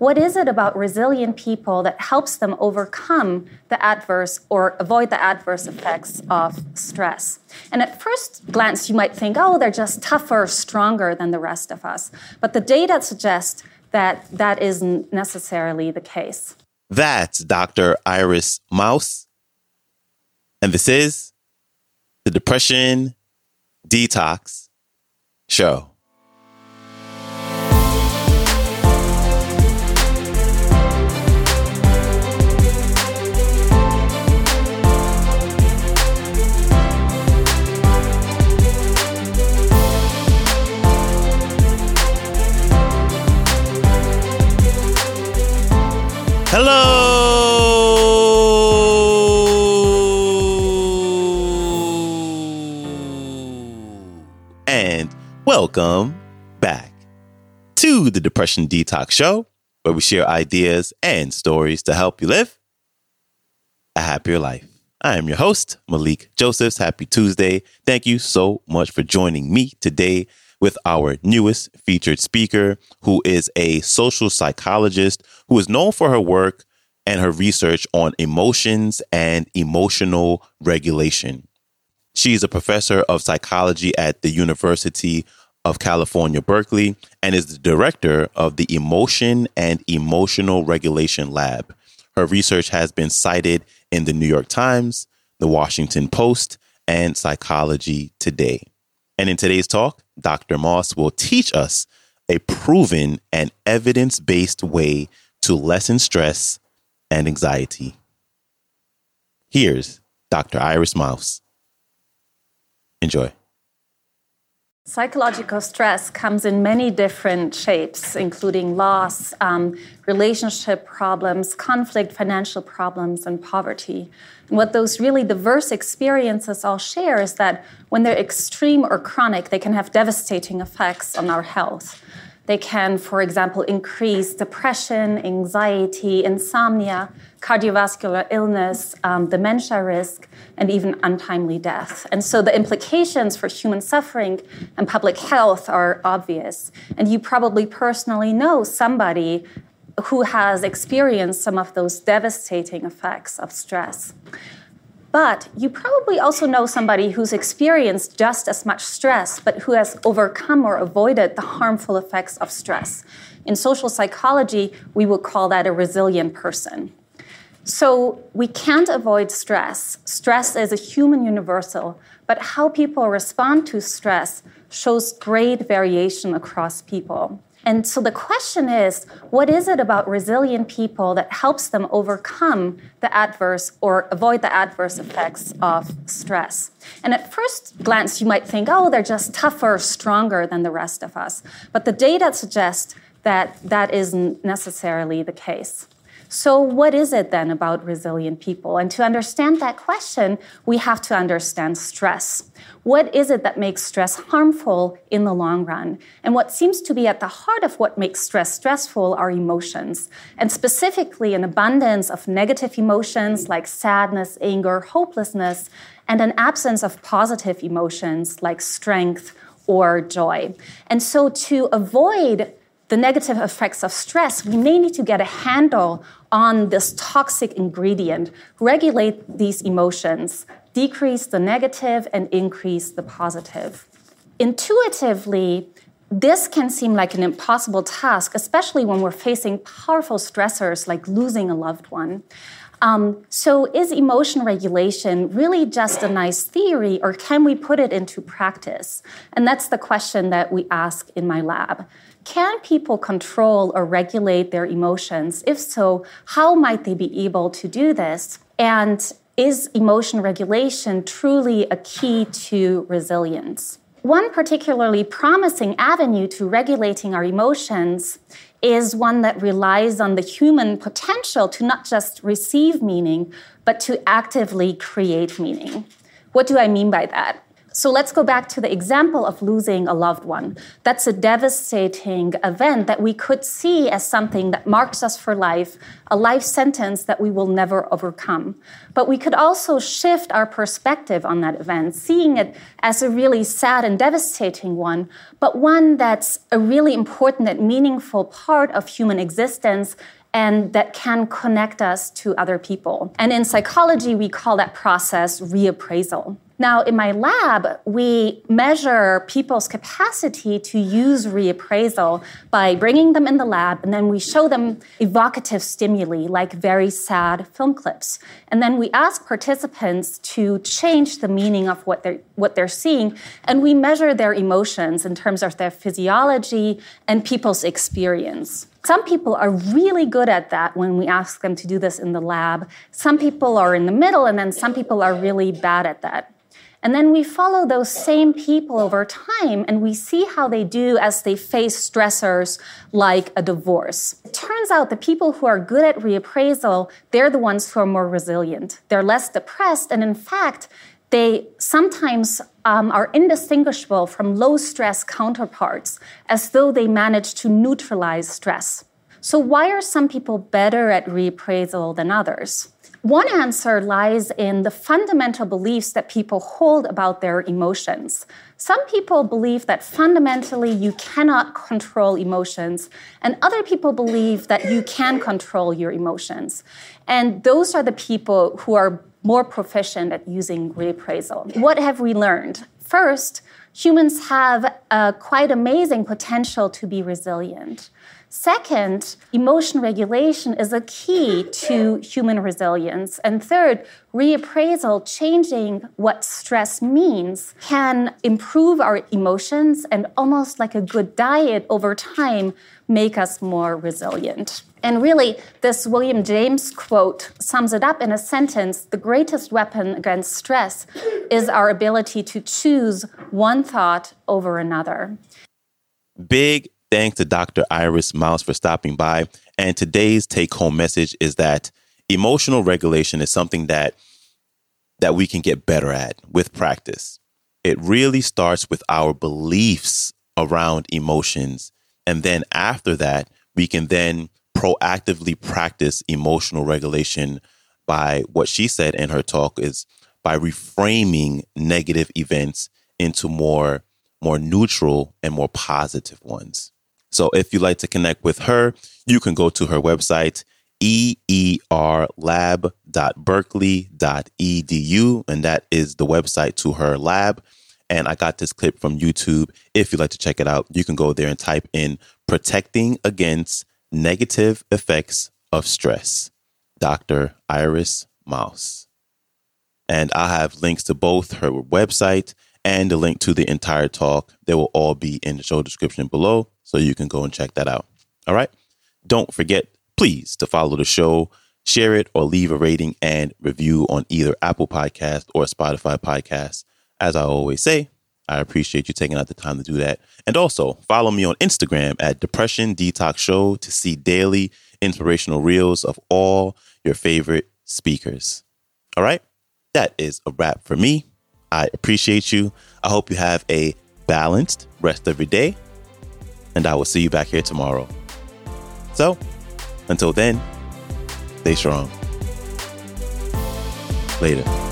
what is it about resilient people that helps them overcome the adverse or avoid the adverse effects of stress? And at first glance, you might think, oh, they're just tougher, stronger than the rest of us. But the data suggests that that isn't necessarily the case. That's Dr. Iris Mauss. And this is the Depression Detox Show. And welcome back to the Depression Detox Show, where we share ideas and stories to help you live a happier life. I am your host, Malikee Josephs. Happy Tuesday. Thank you so much for joining me today with our newest featured speaker, who is a social psychologist who is known for her work and her research on emotions and emotional regulation. She is a professor of psychology at the University of California, Berkeley, and is the director of the Emotion and Emotional Regulation Lab. Her research has been cited in the New York Times, the Washington Post, and Psychology Today. And in today's talk, Dr. Mauss will teach us a proven and evidence based way to lessen stress and anxiety. Here's Dr. Iris Mauss. Enjoy. Psychological stress comes in many different shapes, including loss, um, relationship problems, conflict, financial problems, and poverty. And what those really diverse experiences all share is that when they're extreme or chronic, they can have devastating effects on our health. They can, for example, increase depression, anxiety, insomnia, cardiovascular illness, um, dementia risk, and even untimely death. And so the implications for human suffering and public health are obvious. And you probably personally know somebody who has experienced some of those devastating effects of stress. But you probably also know somebody who's experienced just as much stress, but who has overcome or avoided the harmful effects of stress. In social psychology, we would call that a resilient person. So we can't avoid stress. Stress is a human universal, but how people respond to stress shows great variation across people. And so the question is what is it about resilient people that helps them overcome the adverse or avoid the adverse effects of stress? And at first glance, you might think, oh, they're just tougher, stronger than the rest of us. But the data suggests that that isn't necessarily the case. So, what is it then about resilient people? And to understand that question, we have to understand stress. What is it that makes stress harmful in the long run? And what seems to be at the heart of what makes stress stressful are emotions, and specifically an abundance of negative emotions like sadness, anger, hopelessness, and an absence of positive emotions like strength or joy. And so, to avoid the negative effects of stress, we may need to get a handle on this toxic ingredient, regulate these emotions, decrease the negative, and increase the positive. Intuitively, this can seem like an impossible task, especially when we're facing powerful stressors like losing a loved one. Um, so, is emotion regulation really just a nice theory, or can we put it into practice? And that's the question that we ask in my lab. Can people control or regulate their emotions? If so, how might they be able to do this? And is emotion regulation truly a key to resilience? One particularly promising avenue to regulating our emotions is one that relies on the human potential to not just receive meaning, but to actively create meaning. What do I mean by that? So let's go back to the example of losing a loved one. That's a devastating event that we could see as something that marks us for life, a life sentence that we will never overcome. But we could also shift our perspective on that event, seeing it as a really sad and devastating one, but one that's a really important and meaningful part of human existence and that can connect us to other people. And in psychology, we call that process reappraisal. Now, in my lab, we measure people's capacity to use reappraisal by bringing them in the lab, and then we show them evocative stimuli like very sad film clips. And then we ask participants to change the meaning of what they're, what they're seeing, and we measure their emotions in terms of their physiology and people's experience. Some people are really good at that when we ask them to do this in the lab. Some people are in the middle, and then some people are really bad at that. And then we follow those same people over time and we see how they do as they face stressors like a divorce. It turns out the people who are good at reappraisal, they're the ones who are more resilient. They're less depressed, and in fact, they sometimes um, are indistinguishable from low stress counterparts as though they manage to neutralize stress. So, why are some people better at reappraisal than others? One answer lies in the fundamental beliefs that people hold about their emotions. Some people believe that fundamentally you cannot control emotions, and other people believe that you can control your emotions. And those are the people who are more proficient at using reappraisal. What have we learned? First, humans have a quite amazing potential to be resilient. Second, emotion regulation is a key to human resilience. And third, reappraisal, changing what stress means, can improve our emotions and almost like a good diet over time, make us more resilient. And really, this William James quote sums it up in a sentence the greatest weapon against stress is our ability to choose one thought over another. Big Thanks to Dr. Iris Mauss for stopping by. And today's take home message is that emotional regulation is something that that we can get better at with practice. It really starts with our beliefs around emotions. And then after that, we can then proactively practice emotional regulation by what she said in her talk is by reframing negative events into more more neutral and more positive ones. So if you'd like to connect with her, you can go to her website, eerlab.berkeley.edu, and that is the website to her lab. And I got this clip from YouTube. If you'd like to check it out, you can go there and type in protecting against negative effects of stress. Dr. Iris Mauss. And I'll have links to both her website and the link to the entire talk. They will all be in the show description below. So you can go and check that out. All right. Don't forget, please, to follow the show, share it, or leave a rating and review on either Apple Podcast or Spotify Podcast. As I always say, I appreciate you taking out the time to do that. And also follow me on Instagram at Depression Detox Show to see daily inspirational reels of all your favorite speakers. All right. That is a wrap for me. I appreciate you. I hope you have a balanced rest of your day and I will see you back here tomorrow. So, until then, stay strong. Later.